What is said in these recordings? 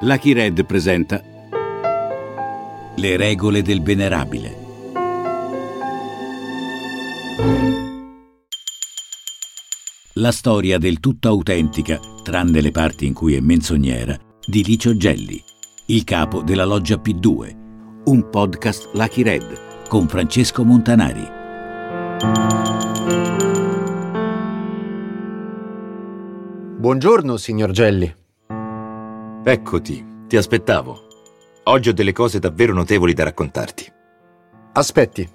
Lucky Red presenta Le regole del venerabile. La storia del tutto autentica, tranne le parti in cui è menzognera, di Licio Gelli, il capo della loggia P2, un podcast Lucky Red con Francesco Montanari. Buongiorno, signor Gelli. Eccoti, ti aspettavo. Oggi ho delle cose davvero notevoli da raccontarti. Aspetti,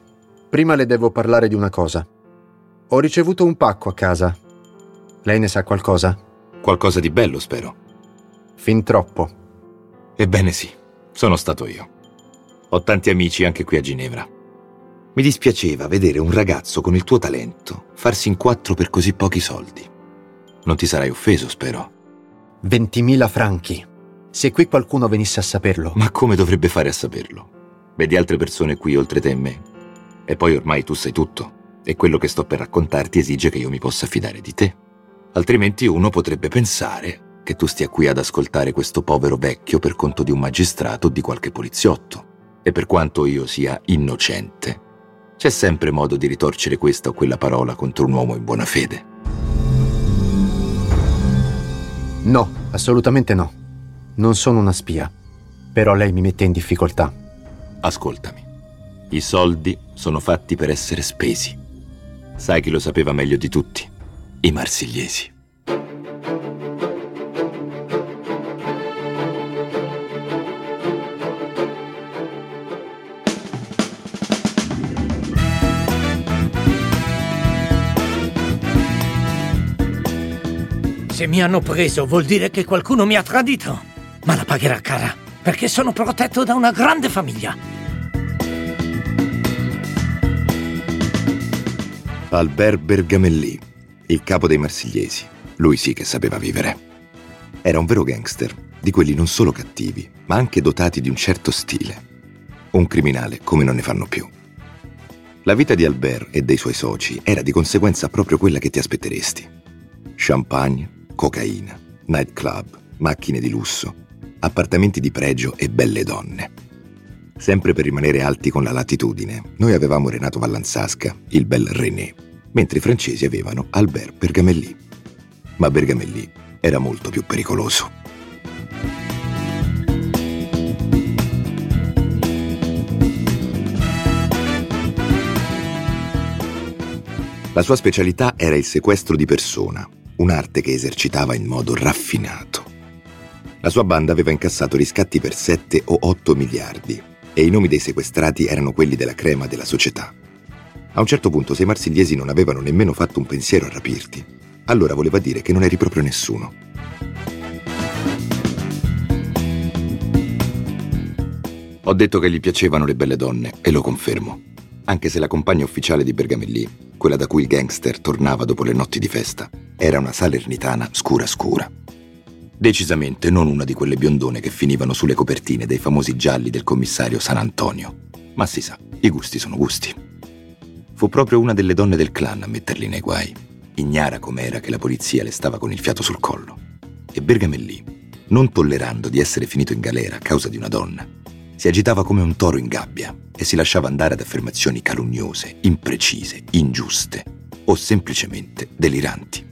prima le devo parlare di una cosa. Ho ricevuto un pacco a casa. Lei ne sa qualcosa? Qualcosa di bello, spero. Fin troppo. Ebbene sì, sono stato io. Ho tanti amici anche qui a Ginevra. Mi dispiaceva vedere un ragazzo con il tuo talento farsi in quattro per così pochi soldi. Non ti sarai offeso, spero. 20.000 franchi. Se qui qualcuno venisse a saperlo. Ma come dovrebbe fare a saperlo? Vedi altre persone qui oltre te e me. E poi ormai tu sai tutto. E quello che sto per raccontarti esige che io mi possa fidare di te. Altrimenti uno potrebbe pensare che tu stia qui ad ascoltare questo povero vecchio per conto di un magistrato o di qualche poliziotto. E per quanto io sia innocente, c'è sempre modo di ritorcere questa o quella parola contro un uomo in buona fede. No, assolutamente no. Non sono una spia, però lei mi mette in difficoltà. Ascoltami. I soldi sono fatti per essere spesi. Sai chi lo sapeva meglio di tutti? I marsigliesi. Se mi hanno preso vuol dire che qualcuno mi ha tradito ma la pagherà cara, perché sono protetto da una grande famiglia. Albert Bergamelli, il capo dei marsigliesi. Lui sì che sapeva vivere. Era un vero gangster, di quelli non solo cattivi, ma anche dotati di un certo stile. Un criminale come non ne fanno più. La vita di Albert e dei suoi soci era di conseguenza proprio quella che ti aspetteresti. Champagne, cocaina, nightclub, macchine di lusso, appartamenti di pregio e belle donne. Sempre per rimanere alti con la latitudine, noi avevamo Renato Vallanzasca, il bel René, mentre i francesi avevano Albert Bergamelli. Ma Bergamelli era molto più pericoloso. La sua specialità era il sequestro di persona, un'arte che esercitava in modo raffinato. La sua banda aveva incassato riscatti per 7 o 8 miliardi e i nomi dei sequestrati erano quelli della crema della società. A un certo punto, se i marsigliesi non avevano nemmeno fatto un pensiero a rapirti, allora voleva dire che non eri proprio nessuno. Ho detto che gli piacevano le belle donne e lo confermo, anche se la compagna ufficiale di Bergamelli, quella da cui il gangster tornava dopo le notti di festa, era una salernitana scura scura. Decisamente non una di quelle biondone che finivano sulle copertine dei famosi gialli del commissario San Antonio. Ma si sa, i gusti sono gusti. Fu proprio una delle donne del clan a metterli nei guai, ignara com'era che la polizia le stava con il fiato sul collo. E Bergamellì, non tollerando di essere finito in galera a causa di una donna, si agitava come un toro in gabbia e si lasciava andare ad affermazioni calunniose, imprecise, ingiuste o semplicemente deliranti.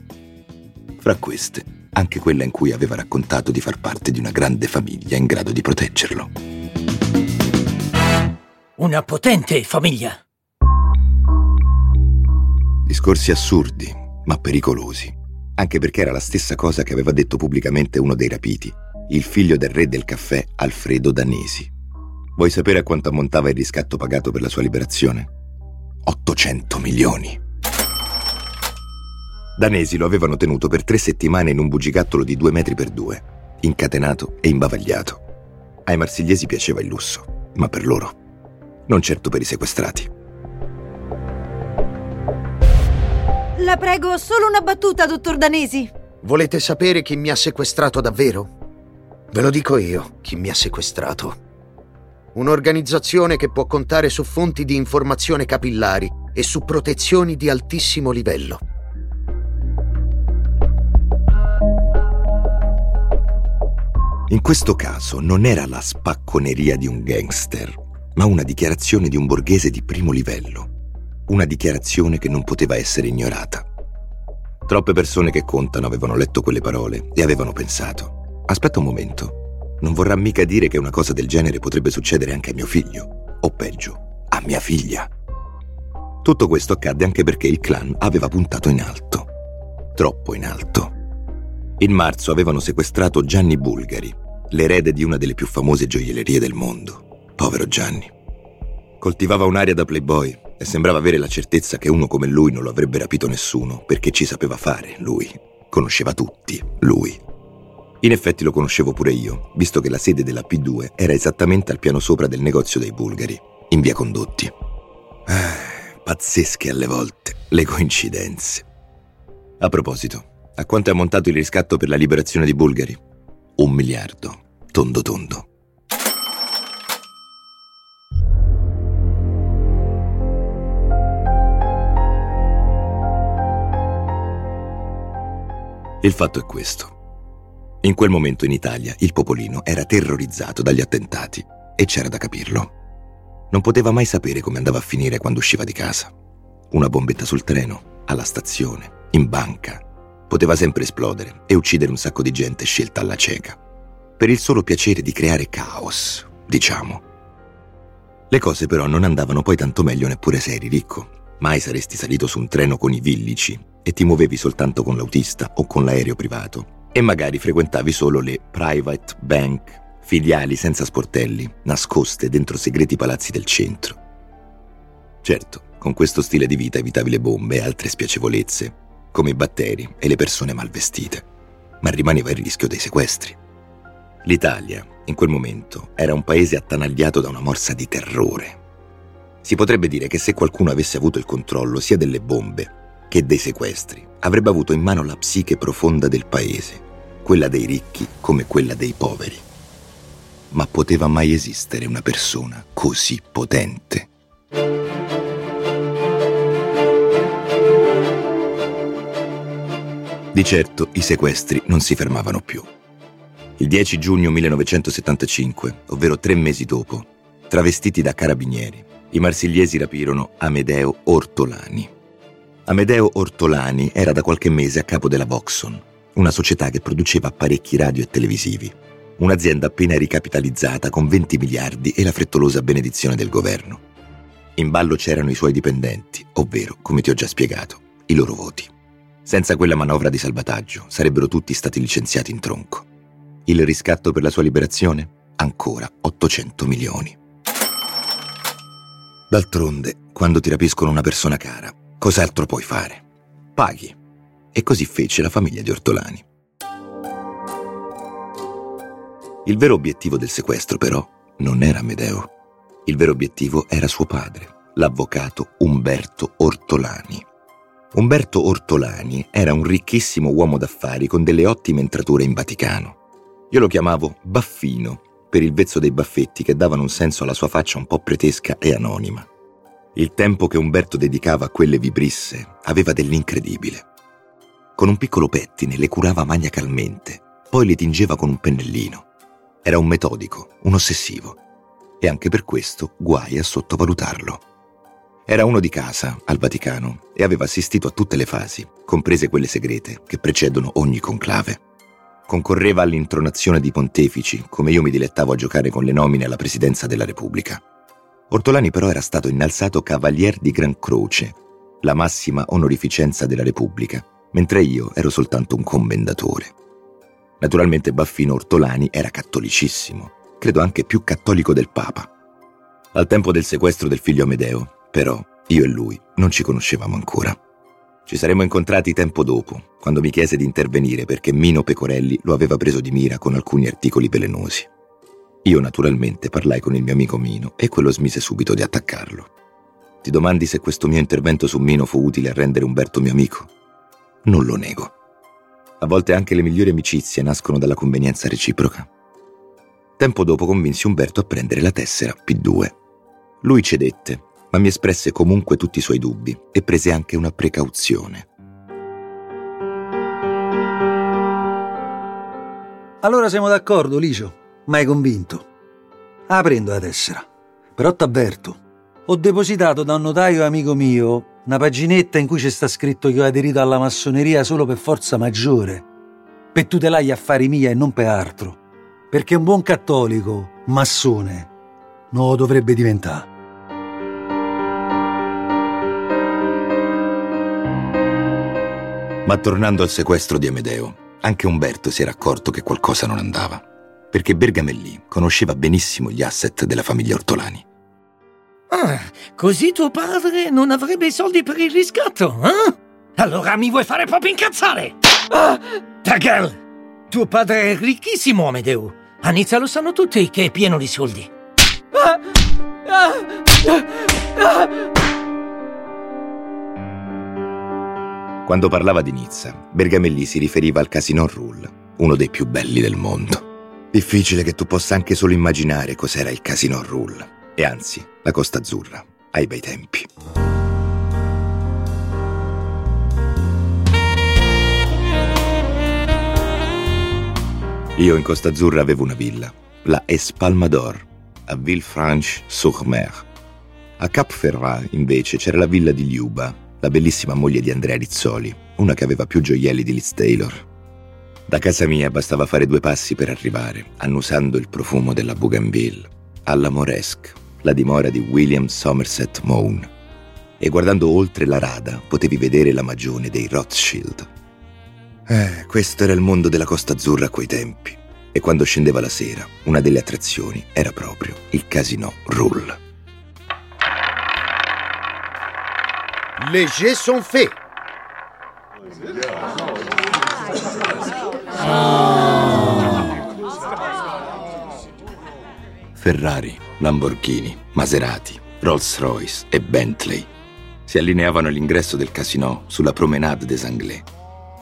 Fra queste anche quella in cui aveva raccontato di far parte di una grande famiglia in grado di proteggerlo. Una potente famiglia. Discorsi assurdi, ma pericolosi, anche perché era la stessa cosa che aveva detto pubblicamente uno dei rapiti, il figlio del re del caffè Alfredo Danesi. Vuoi sapere a quanto ammontava il riscatto pagato per la sua liberazione? 800 milioni. Danesi lo avevano tenuto per tre settimane in un bugigattolo di due metri per due, incatenato e imbavagliato. Ai marsigliesi piaceva il lusso, ma per loro, non certo per i sequestrati. La prego, solo una battuta, dottor Danesi. Volete sapere chi mi ha sequestrato davvero? Ve lo dico io, chi mi ha sequestrato. Un'organizzazione che può contare su fonti di informazione capillari e su protezioni di altissimo livello. In questo caso non era la spacconeria di un gangster, ma una dichiarazione di un borghese di primo livello. Una dichiarazione che non poteva essere ignorata. Troppe persone che contano avevano letto quelle parole e avevano pensato, aspetta un momento, non vorrà mica dire che una cosa del genere potrebbe succedere anche a mio figlio, o peggio, a mia figlia. Tutto questo accadde anche perché il clan aveva puntato in alto, troppo in alto. In marzo avevano sequestrato Gianni Bulgari, l'erede di una delle più famose gioiellerie del mondo. Povero Gianni. Coltivava un'aria da playboy e sembrava avere la certezza che uno come lui non lo avrebbe rapito nessuno, perché ci sapeva fare, lui. Conosceva tutti, lui. In effetti lo conoscevo pure io, visto che la sede della P2 era esattamente al piano sopra del negozio dei Bulgari, in via Condotti. Ah, pazzesche alle volte, le coincidenze. A proposito, a quanto è ammontato il riscatto per la liberazione di Bulgari? Un miliardo, tondo tondo. Il fatto è questo. In quel momento in Italia il popolino era terrorizzato dagli attentati e c'era da capirlo. Non poteva mai sapere come andava a finire quando usciva di casa. Una bombetta sul treno, alla stazione, in banca. Poteva sempre esplodere e uccidere un sacco di gente scelta alla cieca. Per il solo piacere di creare caos, diciamo. Le cose però non andavano poi tanto meglio neppure se eri ricco. Mai saresti salito su un treno con i villici e ti muovevi soltanto con l'autista o con l'aereo privato e magari frequentavi solo le private bank, filiali senza sportelli, nascoste dentro segreti palazzi del centro. Certo, con questo stile di vita evitavi le bombe e altre spiacevolezze, come i batteri e le persone mal vestite, ma rimaneva il rischio dei sequestri. L'Italia, in quel momento, era un paese attanagliato da una morsa di terrore. Si potrebbe dire che se qualcuno avesse avuto il controllo sia delle bombe che dei sequestri avrebbe avuto in mano la psiche profonda del paese, quella dei ricchi come quella dei poveri. Ma poteva mai esistere una persona così potente? Di certo i sequestri non si fermavano più. Il 10 giugno 1975, ovvero tre mesi dopo, travestiti da carabinieri, i marsigliesi rapirono Amedeo Ortolani, Amedeo Ortolani era da qualche mese a capo della Voxon, una società che produceva apparecchi radio e televisivi, un'azienda appena ricapitalizzata con 20 miliardi e la frettolosa benedizione del governo. In ballo c'erano i suoi dipendenti, ovvero, come ti ho già spiegato, i loro voti. Senza quella manovra di salvataggio sarebbero tutti stati licenziati in tronco. Il riscatto per la sua liberazione? Ancora 800 milioni. D'altronde, quando ti rapiscono una persona cara, Cos'altro puoi fare? Paghi. E così fece la famiglia di Ortolani. Il vero obiettivo del sequestro, però, non era Amedeo. Il vero obiettivo era suo padre, l'avvocato Umberto Ortolani. Umberto Ortolani era un ricchissimo uomo d'affari con delle ottime entrature in Vaticano. Io lo chiamavo Baffino, per il vezzo dei baffetti che davano un senso alla sua faccia un po' pretesca e anonima. Il tempo che Umberto dedicava a quelle vibrisse aveva dell'incredibile. Con un piccolo pettine le curava maniacalmente, poi le tingeva con un pennellino. Era un metodico, un ossessivo. E anche per questo guai a sottovalutarlo. Era uno di casa, al Vaticano, e aveva assistito a tutte le fasi, comprese quelle segrete, che precedono ogni conclave. Concorreva all'intronazione di pontefici, come io mi dilettavo a giocare con le nomine alla presidenza della Repubblica. Ortolani però era stato innalzato Cavalier di Gran Croce, la massima onorificenza della Repubblica, mentre io ero soltanto un commendatore. Naturalmente Baffino Ortolani era cattolicissimo, credo anche più cattolico del Papa. Al tempo del sequestro del figlio Amedeo, però, io e lui non ci conoscevamo ancora. Ci saremmo incontrati tempo dopo, quando mi chiese di intervenire perché Mino Pecorelli lo aveva preso di mira con alcuni articoli velenosi. Io naturalmente parlai con il mio amico Mino e quello smise subito di attaccarlo. Ti domandi se questo mio intervento su Mino fu utile a rendere Umberto mio amico? Non lo nego. A volte anche le migliori amicizie nascono dalla convenienza reciproca. Tempo dopo convinsi Umberto a prendere la tessera P2. Lui cedette, ma mi espresse comunque tutti i suoi dubbi e prese anche una precauzione. Allora siamo d'accordo, Licio. M'hai convinto. Ah, prendo la tessera. Però t'avverto. Ho depositato da un notaio amico mio una paginetta in cui c'è sta scritto che ho aderito alla massoneria solo per forza maggiore. Per tutelare gli affari mia e non per altro. Perché un buon cattolico, massone, non lo dovrebbe diventare. Ma tornando al sequestro di Amedeo, anche Umberto si era accorto che qualcosa non andava, perché Bergamelli conosceva benissimo gli asset della famiglia Ortolani. Ah, così tuo padre non avrebbe i soldi per il riscatto, eh? Allora mi vuoi fare proprio incazzare? Ah, Tagel! Tuo padre è ricchissimo, Amedeo. A Nizza lo sanno tutti che è pieno di soldi. Ah, ah, ah, Quando parlava di Nizza, Bergamelli si riferiva al Casino Rule, uno dei più belli del mondo. Difficile che tu possa anche solo immaginare cos'era il Casino Rule, e anzi, la Costa Azzurra, ai bei tempi. Io in Costa Azzurra avevo una villa, la Espalmador, a Villefranche-sur-Mer. A Cap Ferrat, invece, c'era la villa di Liuba, la bellissima moglie di Andrea Rizzoli, una che aveva più gioielli di Liz Taylor. Da casa mia bastava fare due passi per arrivare, annusando il profumo della Bougainville, alla Moresque, la dimora di William Somerset Maugham. E guardando oltre la rada potevi vedere la magione dei Rothschild. Eh, questo era il mondo della Costa Azzurra a quei tempi. E quando scendeva la sera, una delle attrazioni era proprio il Casino Rull. Les jets sont faits. Ferrari, Lamborghini, Maserati, Rolls-Royce e Bentley si allineavano all'ingresso del casino sulla Promenade des Anglais.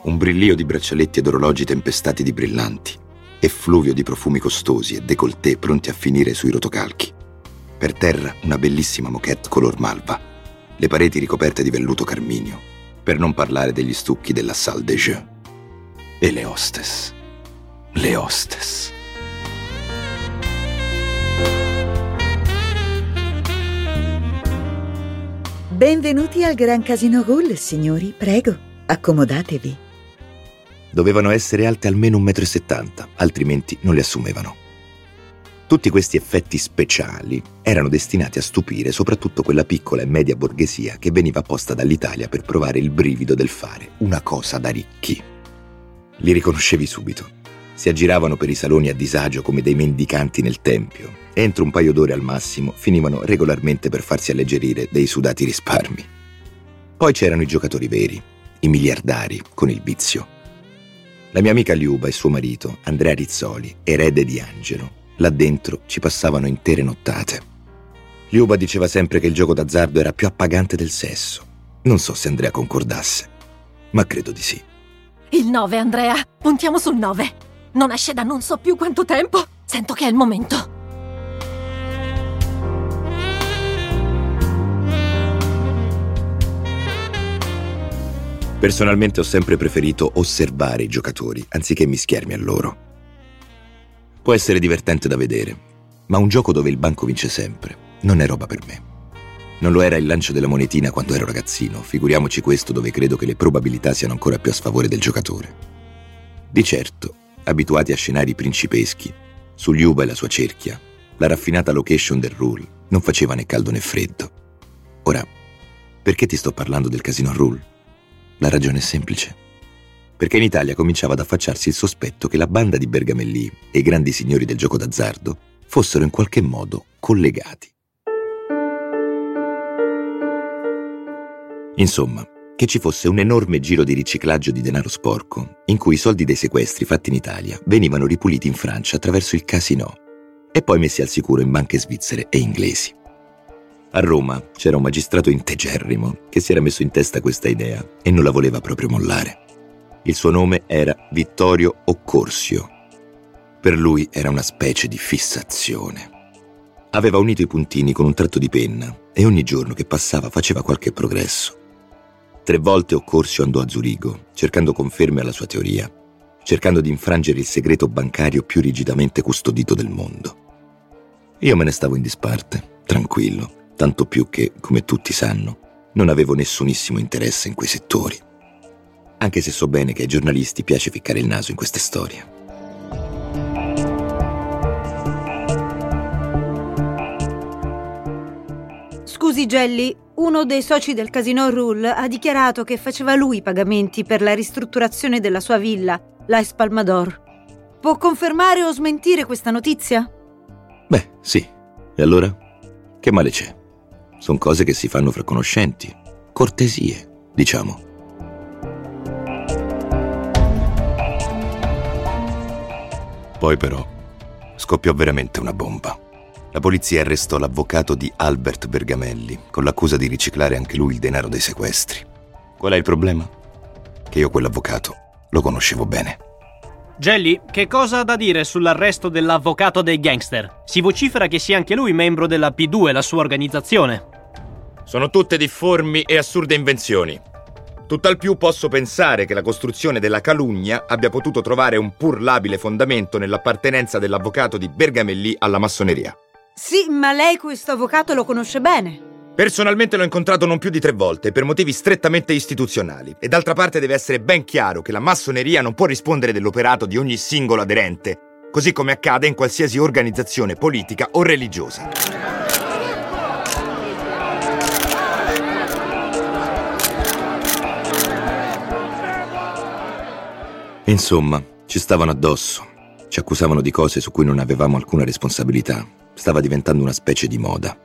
Un brillio di braccialetti ed orologi tempestati di brillanti, effluvio di profumi costosi e décolleté pronti a finire sui rotocalchi. Per terra una bellissima moquette color malva le pareti ricoperte di velluto carminio, per non parlare degli stucchi della Salle des Jeux. E le hostess. Le hostess. Benvenuti al Gran Casino Gull, signori. Prego, accomodatevi. Dovevano essere alte almeno 1,70 m, altrimenti non le assumevano. Tutti questi effetti speciali erano destinati a stupire soprattutto quella piccola e media borghesia che veniva apposta dall'Italia per provare il brivido del fare una cosa da ricchi. Li riconoscevi subito. Si aggiravano per i saloni a disagio come dei mendicanti nel tempio e entro un paio d'ore al massimo finivano regolarmente per farsi alleggerire dei sudati risparmi. Poi c'erano i giocatori veri, i miliardari con il vizio. La mia amica Liuba e suo marito, Andrea Rizzoli, erede di Angelo, Là dentro ci passavano intere nottate. Liuba diceva sempre che il gioco d'azzardo era più appagante del sesso. Non so se Andrea concordasse, ma credo di sì. Il 9, Andrea. Puntiamo sul 9. Non esce da non so più quanto tempo. Sento che è il momento. Personalmente ho sempre preferito osservare i giocatori anziché mischiarmi a loro. Può essere divertente da vedere, ma un gioco dove il banco vince sempre non è roba per me. Non lo era il lancio della monetina quando ero ragazzino, figuriamoci questo dove credo che le probabilità siano ancora più a sfavore del giocatore. Di certo, abituati a scenari principeschi, su Liuba e la sua cerchia, la raffinata location del Rule non faceva né caldo né freddo. Ora, perché ti sto parlando del casino Rule? La ragione è semplice perché in Italia cominciava ad affacciarsi il sospetto che la banda di Bergamelli e i grandi signori del gioco d'azzardo fossero in qualche modo collegati. Insomma, che ci fosse un enorme giro di riciclaggio di denaro sporco, in cui i soldi dei sequestri fatti in Italia venivano ripuliti in Francia attraverso il casino e poi messi al sicuro in banche svizzere e inglesi. A Roma c'era un magistrato integerrimo che si era messo in testa questa idea e non la voleva proprio mollare. Il suo nome era Vittorio Occorsio. Per lui era una specie di fissazione. Aveva unito i puntini con un tratto di penna e ogni giorno che passava faceva qualche progresso. Tre volte Occorsio andò a Zurigo, cercando conferme alla sua teoria. cercando di infrangere il segreto bancario più rigidamente custodito del mondo. Io me ne stavo in disparte, tranquillo, tanto più che, come tutti sanno, non avevo nessunissimo interesse in quei settori. Anche se so bene che ai giornalisti piace ficcare il naso in queste storie. Scusi Gelli, uno dei soci del Casino Rule ha dichiarato che faceva lui i pagamenti per la ristrutturazione della sua villa, la Espalmador. Può confermare o smentire questa notizia? Beh, sì. E allora? Che male c'è? Sono cose che si fanno fra conoscenti. Cortesie, diciamo. Poi però scoppiò veramente una bomba. La polizia arrestò l'avvocato di Albert Bergamelli con l'accusa di riciclare anche lui il denaro dei sequestri. Qual è il problema? Che io quell'avvocato lo conoscevo bene. Jelly, che cosa ha da dire sull'arresto dell'avvocato dei gangster? Si vocifera che sia anche lui membro della P2, la sua organizzazione. Sono tutte difformi e assurde invenzioni. Tutt'al più posso pensare che la costruzione della calunnia abbia potuto trovare un pur labile fondamento nell'appartenenza dell'avvocato di Bergamelli alla massoneria. Sì, ma lei questo avvocato lo conosce bene. Personalmente l'ho incontrato non più di tre volte per motivi strettamente istituzionali e d'altra parte deve essere ben chiaro che la massoneria non può rispondere dell'operato di ogni singolo aderente, così come accade in qualsiasi organizzazione politica o religiosa. Insomma, ci stavano addosso. Ci accusavano di cose su cui non avevamo alcuna responsabilità. Stava diventando una specie di moda.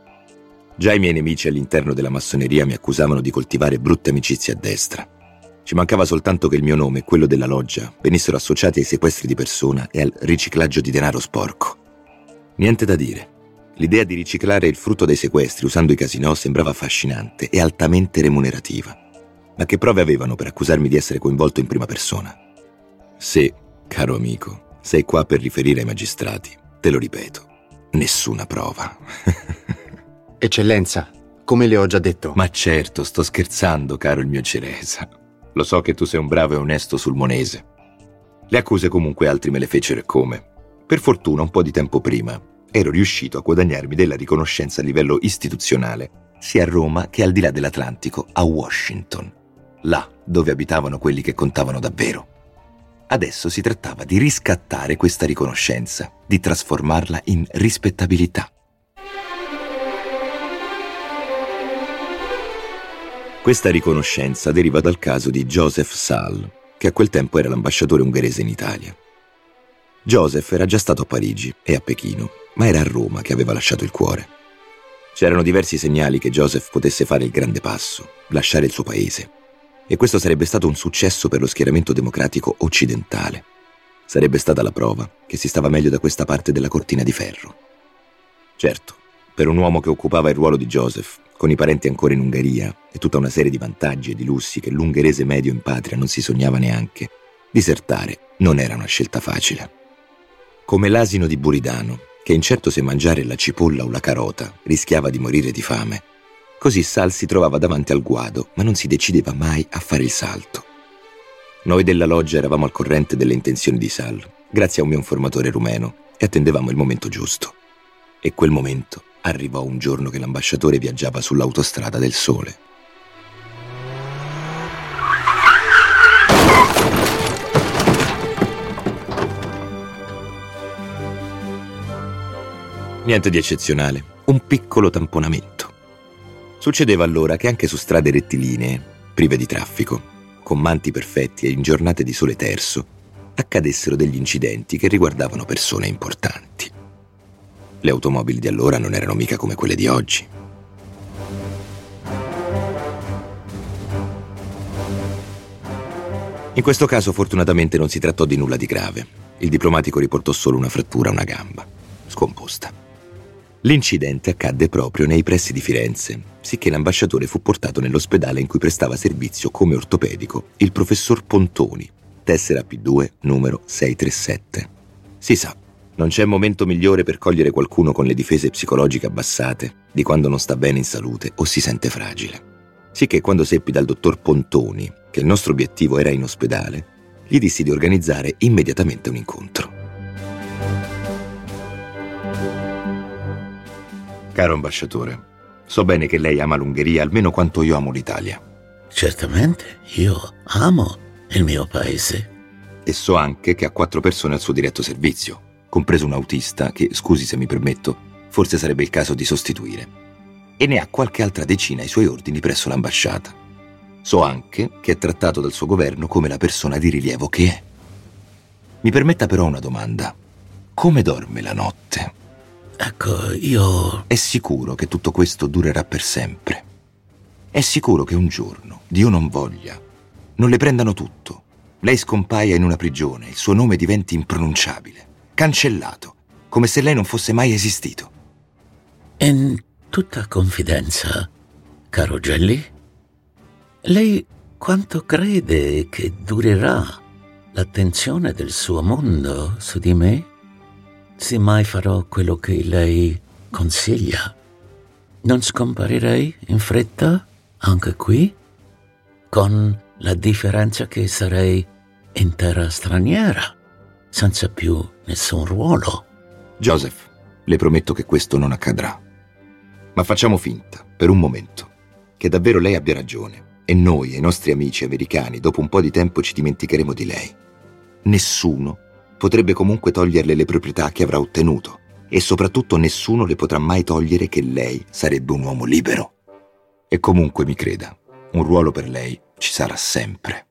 Già i miei nemici all'interno della massoneria mi accusavano di coltivare brutte amicizie a destra. Ci mancava soltanto che il mio nome e quello della loggia venissero associati ai sequestri di persona e al riciclaggio di denaro sporco. Niente da dire. L'idea di riciclare il frutto dei sequestri usando i casinò sembrava affascinante e altamente remunerativa. Ma che prove avevano per accusarmi di essere coinvolto in prima persona? Se, caro amico, sei qua per riferire ai magistrati, te lo ripeto, nessuna prova. Eccellenza, come le ho già detto. Ma certo, sto scherzando, caro il mio Ceresa. Lo so che tu sei un bravo e onesto sulmonese. Le accuse comunque altri me le fecero e come. Per fortuna, un po' di tempo prima, ero riuscito a guadagnarmi della riconoscenza a livello istituzionale, sia a Roma che al di là dell'Atlantico, a Washington, là dove abitavano quelli che contavano davvero. Adesso si trattava di riscattare questa riconoscenza, di trasformarla in rispettabilità. Questa riconoscenza deriva dal caso di Joseph Saal, che a quel tempo era l'ambasciatore ungherese in Italia. Joseph era già stato a Parigi e a Pechino, ma era a Roma che aveva lasciato il cuore. C'erano diversi segnali che Joseph potesse fare il grande passo, lasciare il suo paese. E questo sarebbe stato un successo per lo schieramento democratico occidentale. Sarebbe stata la prova che si stava meglio da questa parte della cortina di ferro. Certo, per un uomo che occupava il ruolo di Joseph, con i parenti ancora in Ungheria e tutta una serie di vantaggi e di lussi che l'ungherese medio in patria non si sognava neanche, disertare non era una scelta facile. Come l'asino di Buridano, che incerto se mangiare la cipolla o la carota rischiava di morire di fame, così Sal si trovava davanti al guado, ma non si decideva mai a fare il salto. Noi della loggia eravamo al corrente delle intenzioni di Sal, grazie a un mio informatore rumeno, e attendevamo il momento giusto. E quel momento arrivò un giorno che l'ambasciatore viaggiava sull'autostrada del sole. Niente di eccezionale, un piccolo tamponamento. Succedeva allora che anche su strade rettilinee, prive di traffico, con manti perfetti e in giornate di sole terzo, accadessero degli incidenti che riguardavano persone importanti. Le automobili di allora non erano mica come quelle di oggi. In questo caso fortunatamente non si trattò di nulla di grave. Il diplomatico riportò solo una frattura a una gamba, scomposta. L'incidente accadde proprio nei pressi di Firenze, sicché l'ambasciatore fu portato nell'ospedale in cui prestava servizio come ortopedico il professor Pontoni, tessera P2 numero 637. Si sa, non c'è momento migliore per cogliere qualcuno con le difese psicologiche abbassate di quando non sta bene in salute o si sente fragile. Sicché quando seppi dal dottor Pontoni che il nostro obiettivo era in ospedale, gli dissi di organizzare immediatamente un incontro. Caro ambasciatore, so bene che lei ama l'Ungheria almeno quanto io amo l'Italia. Certamente, io amo il mio paese. E so anche che ha quattro persone al suo diretto servizio, compreso un autista che, scusi se mi permetto, forse sarebbe il caso di sostituire. E ne ha qualche altra decina ai suoi ordini presso l'ambasciata. So anche che è trattato dal suo governo come la persona di rilievo che è. Mi permetta però una domanda. Come dorme la notte? Ecco, io... È sicuro che tutto questo durerà per sempre? È sicuro che un giorno, Dio non voglia, non le prendano tutto? Lei scompaia in una prigione, il suo nome diventi impronunciabile, cancellato, come se lei non fosse mai esistito. In tutta confidenza, caro Gelli, lei quanto crede che durerà l'attenzione del suo mondo su di me? Se mai farò quello che lei consiglia, non scomparirei in fretta anche qui? Con la differenza che sarei in terra straniera, senza più nessun ruolo. Joseph, le prometto che questo non accadrà. Ma facciamo finta, per un momento, che davvero lei abbia ragione e noi e i nostri amici americani dopo un po' di tempo ci dimenticheremo di lei. Nessuno potrebbe comunque toglierle le proprietà che avrà ottenuto e soprattutto nessuno le potrà mai togliere che lei sarebbe un uomo libero. E comunque mi creda, un ruolo per lei ci sarà sempre.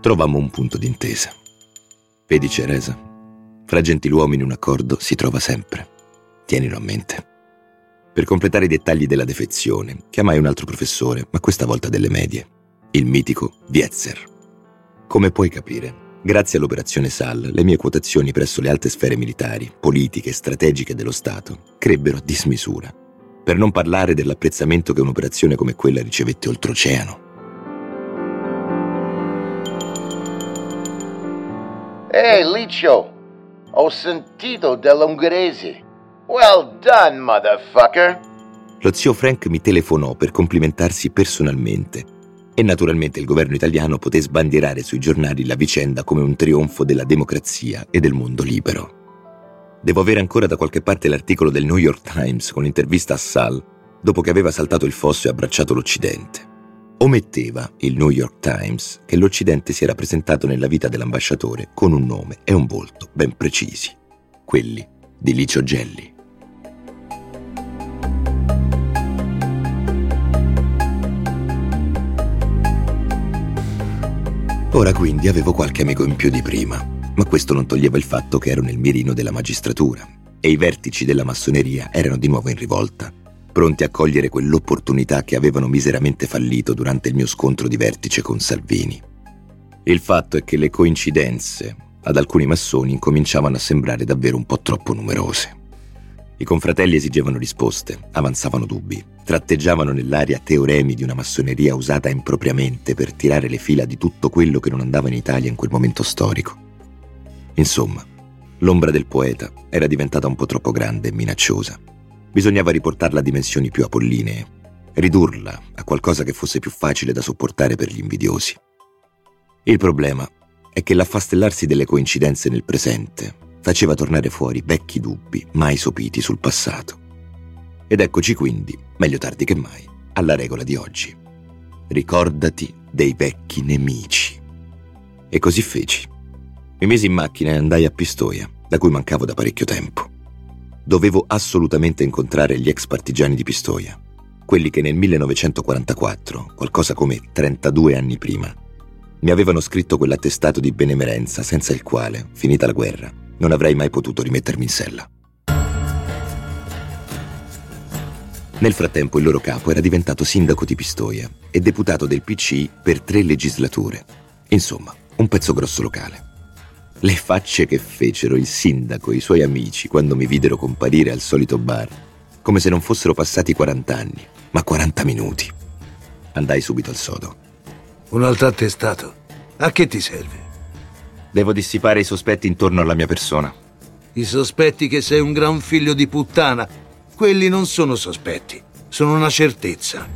Trovammo un punto d'intesa. Vedi Ceresa, fra gentiluomini un accordo si trova sempre. Tienilo a mente. Per completare i dettagli della defezione, chiamai un altro professore, ma questa volta delle medie il mitico Vietzer. Come puoi capire, grazie all'operazione SAL, le mie quotazioni presso le alte sfere militari, politiche e strategiche dello Stato crebbero a dismisura, per non parlare dell'apprezzamento che un'operazione come quella ricevette oltreoceano. Ehi, hey, Licio, ho sentito dell'ungherese. Well done, motherfucker! Lo zio Frank mi telefonò per complimentarsi personalmente e naturalmente il governo italiano poté sbandierare sui giornali la vicenda come un trionfo della democrazia e del mondo libero. Devo avere ancora da qualche parte l'articolo del New York Times con l'intervista a Sal dopo che aveva saltato il fosso e abbracciato l'Occidente. Ometteva il New York Times che l'Occidente si era presentato nella vita dell'ambasciatore con un nome e un volto ben precisi, quelli di Licio Gelli. Ora quindi avevo qualche amico in più di prima, ma questo non toglieva il fatto che ero nel mirino della magistratura e i vertici della massoneria erano di nuovo in rivolta, pronti a cogliere quell'opportunità che avevano miseramente fallito durante il mio scontro di vertice con Salvini. Il fatto è che le coincidenze ad alcuni massoni incominciavano a sembrare davvero un po' troppo numerose. I confratelli esigevano risposte, avanzavano dubbi, tratteggiavano nell'aria teoremi di una massoneria usata impropriamente per tirare le fila di tutto quello che non andava in Italia in quel momento storico. Insomma, l'ombra del poeta era diventata un po' troppo grande e minacciosa. Bisognava riportarla a dimensioni più apollinee, ridurla a qualcosa che fosse più facile da sopportare per gli invidiosi. Il problema è che l'affastellarsi delle coincidenze nel presente faceva tornare fuori vecchi dubbi mai sopiti sul passato. Ed eccoci quindi, meglio tardi che mai, alla regola di oggi. Ricordati dei vecchi nemici. E così feci. Mi misi in macchina e andai a Pistoia, da cui mancavo da parecchio tempo. Dovevo assolutamente incontrare gli ex partigiani di Pistoia, quelli che nel 1944, qualcosa come 32 anni prima, mi avevano scritto quell'attestato di benemerenza senza il quale, finita la guerra, non avrei mai potuto rimettermi in sella. Nel frattempo il loro capo era diventato sindaco di Pistoia e deputato del PC per tre legislature. Insomma, un pezzo grosso locale. Le facce che fecero il sindaco e i suoi amici quando mi videro comparire al solito bar, come se non fossero passati 40 anni, ma 40 minuti. Andai subito al sodo. Un altro attestato. A che ti serve? Devo dissipare i sospetti intorno alla mia persona. I sospetti che sei un gran figlio di puttana, quelli non sono sospetti. sono una certezza.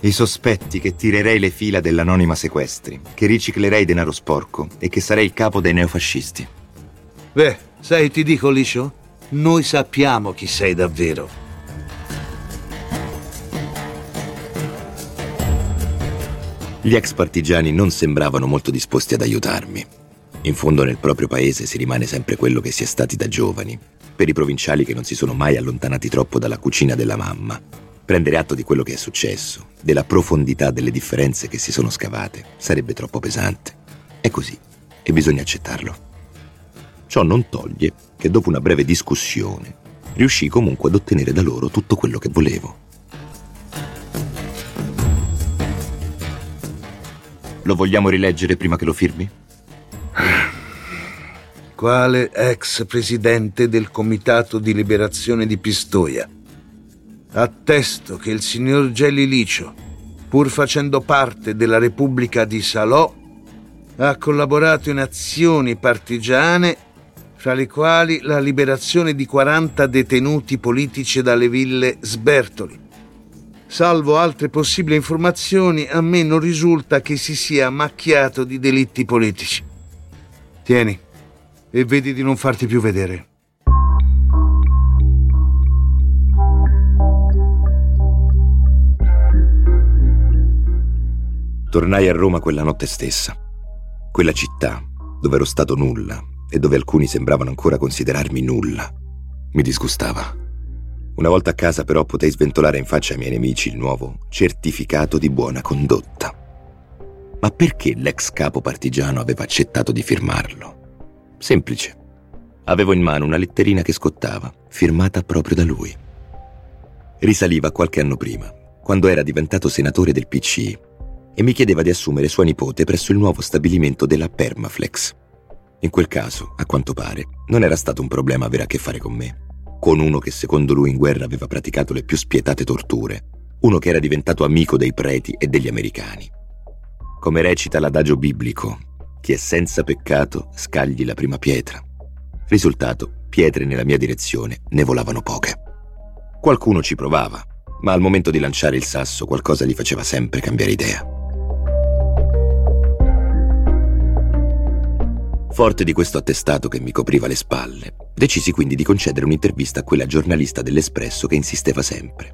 I sospetti che tirerei le fila dell'anonima sequestri, che riciclerei denaro sporco e che sarei il capo dei neofascisti. Beh, sai, ti dico, Liscio, noi sappiamo chi sei davvero. Gli ex partigiani non sembravano molto disposti ad aiutarmi. In fondo nel proprio paese si rimane sempre quello che si è stati da giovani, per i provinciali che non si sono mai allontanati troppo dalla cucina della mamma. Prendere atto di quello che è successo, della profondità delle differenze che si sono scavate, sarebbe troppo pesante. È così e bisogna accettarlo. Ciò non toglie che dopo una breve discussione riuscii comunque ad ottenere da loro tutto quello che volevo. Lo vogliamo rileggere prima che lo firmi? Quale ex presidente del Comitato di Liberazione di Pistoia Attesto che il signor Gelli Licio, pur facendo parte della Repubblica di Salò, ha collaborato in azioni partigiane, fra le quali la liberazione di 40 detenuti politici dalle ville Sbertoli. Salvo altre possibili informazioni, a me non risulta che si sia macchiato di delitti politici. Tieni e vedi di non farti più vedere. Tornai a Roma quella notte stessa. Quella città, dove ero stato nulla e dove alcuni sembravano ancora considerarmi nulla, mi disgustava. Una volta a casa però potei sventolare in faccia ai miei nemici il nuovo certificato di buona condotta. Ma perché l'ex capo partigiano aveva accettato di firmarlo? Semplice. Avevo in mano una letterina che scottava, firmata proprio da lui. Risaliva qualche anno prima, quando era diventato senatore del PCI e mi chiedeva di assumere sua nipote presso il nuovo stabilimento della Permaflex. In quel caso, a quanto pare, non era stato un problema avere a che fare con me, con uno che secondo lui in guerra aveva praticato le più spietate torture, uno che era diventato amico dei preti e degli americani. Come recita l'adagio biblico, chi è senza peccato scagli la prima pietra. Risultato, pietre nella mia direzione ne volavano poche. Qualcuno ci provava, ma al momento di lanciare il sasso qualcosa gli faceva sempre cambiare idea. Forte di questo attestato che mi copriva le spalle, decisi quindi di concedere un'intervista a quella giornalista dell'Espresso che insisteva sempre.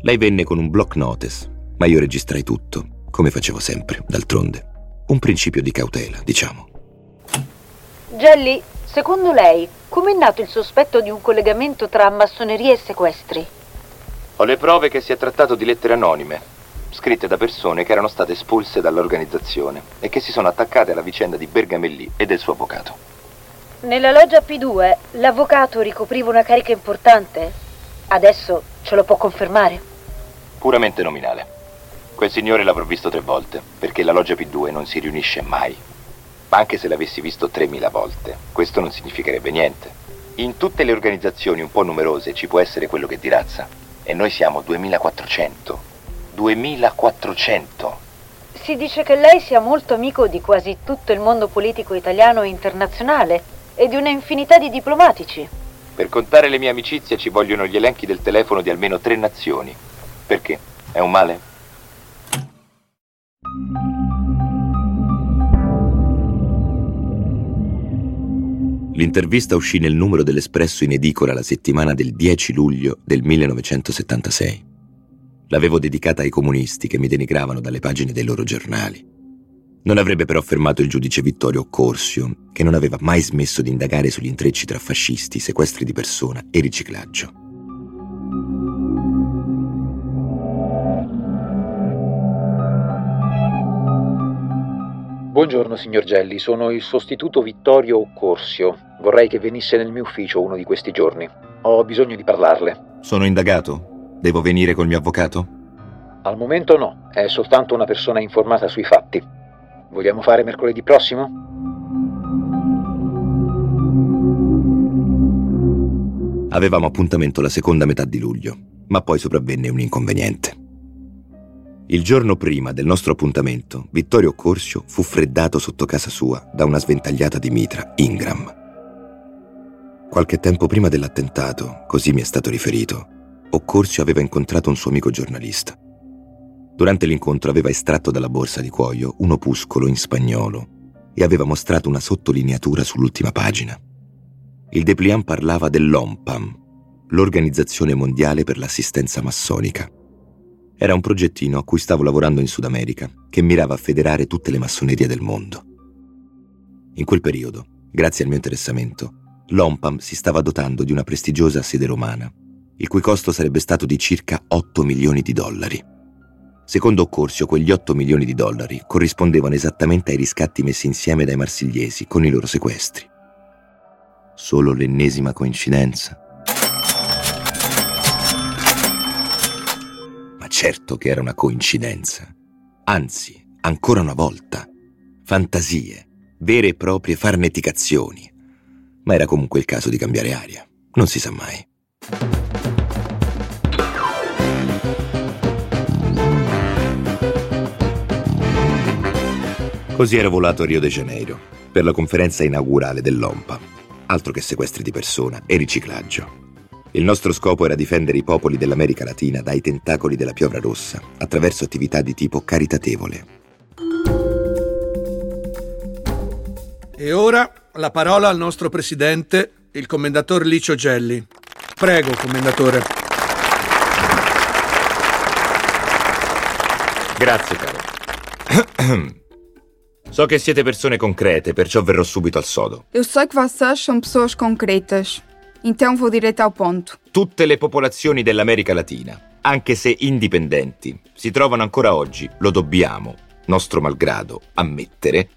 Lei venne con un block notice, ma io registrai tutto, come facevo sempre, d'altronde. Un principio di cautela, diciamo. Gelli, secondo lei, come è nato il sospetto di un collegamento tra massoneria e sequestri? Ho le prove che si è trattato di lettere anonime, scritte da persone che erano state espulse dall'organizzazione e che si sono attaccate alla vicenda di Bergamelli e del suo avvocato. Nella loggia P2 l'avvocato ricopriva una carica importante. Adesso ce lo può confermare? Puramente nominale. Quel signore l'avrò visto tre volte, perché la loggia P2 non si riunisce mai. Ma anche se l'avessi visto 3.000 volte, questo non significherebbe niente. In tutte le organizzazioni un po' numerose ci può essere quello che di razza, e noi siamo 2400 2400. Si dice che lei sia molto amico di quasi tutto il mondo politico italiano e internazionale e di una infinità di diplomatici. Per contare le mie amicizie ci vogliono gli elenchi del telefono di almeno tre nazioni. Perché? È un male? L'intervista uscì nel numero dell'Espresso in edicola la settimana del 10 luglio del 1976. L'avevo dedicata ai comunisti che mi denigravano dalle pagine dei loro giornali. Non avrebbe però fermato il giudice Vittorio Corsio, che non aveva mai smesso di indagare sugli intrecci tra fascisti, sequestri di persona e riciclaggio. Buongiorno signor Gelli, sono il sostituto Vittorio Corsio. Vorrei che venisse nel mio ufficio uno di questi giorni. Ho bisogno di parlarle. Sono indagato? Devo venire col mio avvocato? Al momento no, è soltanto una persona informata sui fatti. Vogliamo fare mercoledì prossimo? Avevamo appuntamento la seconda metà di luglio, ma poi sopravvenne un inconveniente. Il giorno prima del nostro appuntamento, Vittorio Corsio fu freddato sotto casa sua da una sventagliata di mitra Ingram. Qualche tempo prima dell'attentato, così mi è stato riferito, Occorsio aveva incontrato un suo amico giornalista. Durante l'incontro aveva estratto dalla borsa di cuoio un opuscolo in spagnolo e aveva mostrato una sottolineatura sull'ultima pagina. Il dépliant parlava dell'OMPAM, l'Organizzazione Mondiale per l'Assistenza Massonica. Era un progettino a cui stavo lavorando in Sud America, che mirava a federare tutte le massonerie del mondo. In quel periodo, grazie al mio interessamento, l'OMPAM si stava dotando di una prestigiosa sede romana, il cui costo sarebbe stato di circa 8 milioni di dollari. Secondo Occorsio, quegli 8 milioni di dollari corrispondevano esattamente ai riscatti messi insieme dai marsigliesi con i loro sequestri. Solo l'ennesima coincidenza? Ma certo che era una coincidenza. Anzi, ancora una volta, fantasie, vere e proprie farneticazioni. Ma era comunque il caso di cambiare aria. Non si sa mai. Così ero volato a Rio de Janeiro per la conferenza inaugurale dell'OMPA. Altro che sequestri di persona e riciclaggio. Il nostro scopo era difendere i popoli dell'America Latina dai tentacoli della piovra rossa attraverso attività di tipo caritatevole. E ora la parola al nostro presidente, il commendator Licio Gelli. Prego, commendatore. Grazie, caro. So che siete persone concrete, perciò verrò subito al sodo. Eu sei que vocês são pessoas concretas. Então vou direto ao ponto. Tutte le popolazioni dell'America Latina, anche se indipendenti, si trovano ancora oggi, lo dobbiamo, nostro malgrado, ammettere,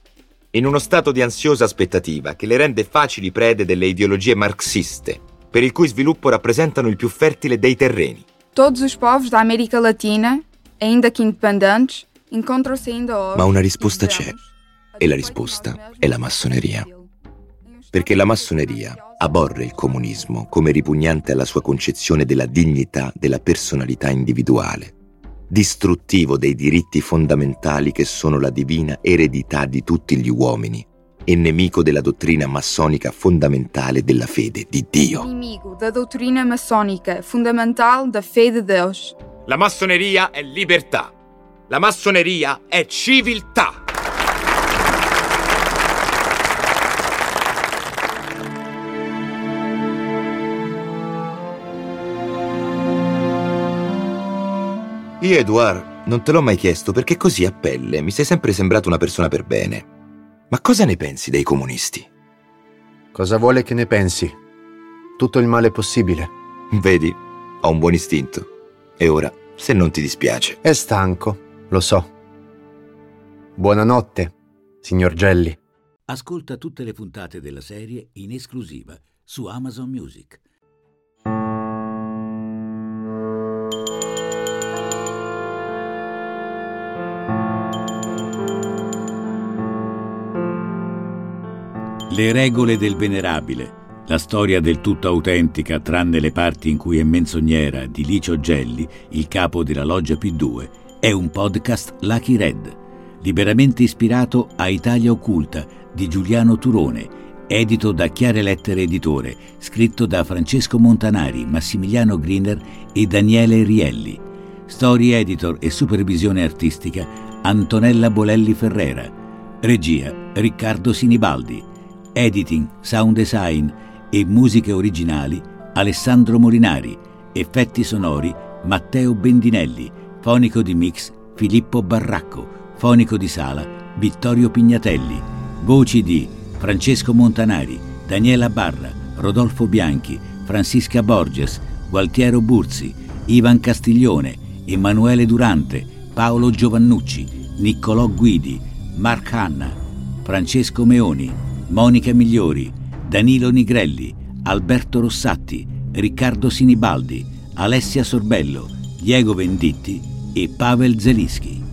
in uno stato di ansiosa aspettativa che le rende facili prede delle ideologie marxiste, per il cui sviluppo rappresentano il più fertile dei terreni. Todos os povos da América Latina, ainda que independentes, encontram-se ainda hoje. Ma una risposta c'è, e la risposta è la massoneria. Perché la massoneria aborre il comunismo come ripugnante alla sua concezione della dignità della personalità individuale, distruttivo dei diritti fondamentali che sono la divina eredità di tutti gli uomini e nemico della dottrina massonica fondamentale della fede di Dio. Inimigo da doutrina maçónica fundamental da fé de Deus. La massoneria è libertà. La massoneria è civiltà. Io, Edouard, non te l'ho mai chiesto perché così a pelle mi sei sempre sembrato una persona per bene. Ma cosa ne pensi dei comunisti? Cosa vuole che ne pensi? Tutto il male possibile. Vedi, ho un buon istinto. E ora, se non ti dispiace. È stanco, lo so. Buonanotte, signor Gelli. Ascolta tutte le puntate della serie in esclusiva su Amazon Music. Le regole del venerabile, la storia del tutto autentica tranne le parti in cui è menzognera di Licio Gelli, il capo della loggia P2, è un podcast Lucky Red, liberamente ispirato a Italia Occulta di Giuliano Turone, edito da Chiare Lettere Editore, scritto da Francesco Montanari, Massimiliano Griner e Daniele Rielli. Story editor e supervisione artistica Antonella Bolelli Ferrera. Regia Riccardo Sinibaldi. Editing, sound design e musiche originali Alessandro Molinari. Effetti sonori Matteo Bendinelli. Fonico di mix Filippo Barracco. Fonico di sala Vittorio Pignatelli. Voci di Francesco Montanari, Daniela Barra, Rodolfo Bianchi, Francisca Borges, Gualtiero Burzi, Ivan Castiglione, Emanuele Durante, Paolo Giovannucci, Niccolò Guidi, Mark Hanna, Francesco Meoni, Monica Migliori, Danilo Nigrelli, Alberto Rossatti, Riccardo Sinibaldi, Alessia Sorbello, Diego Venditti e Pavel Zelischi.